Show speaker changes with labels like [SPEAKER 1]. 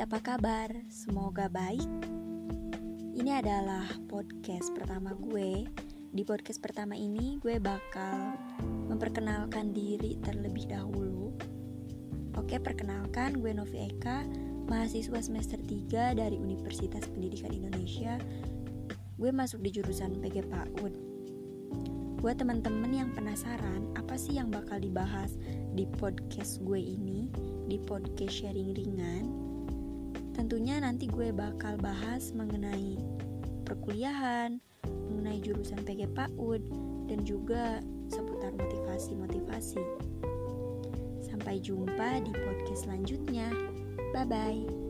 [SPEAKER 1] apa kabar? Semoga baik. Ini adalah podcast pertama gue. Di podcast pertama ini, gue bakal memperkenalkan diri terlebih dahulu. Oke, perkenalkan gue Novi Eka, mahasiswa semester 3 dari Universitas Pendidikan Indonesia. Gue masuk di jurusan PG PAUD. Buat teman-teman yang penasaran, apa sih yang bakal dibahas di podcast gue ini, di podcast sharing ringan? Tentunya nanti gue bakal bahas mengenai perkuliahan, mengenai jurusan PG PAUD, dan juga seputar motivasi-motivasi. Sampai jumpa di podcast selanjutnya. Bye bye.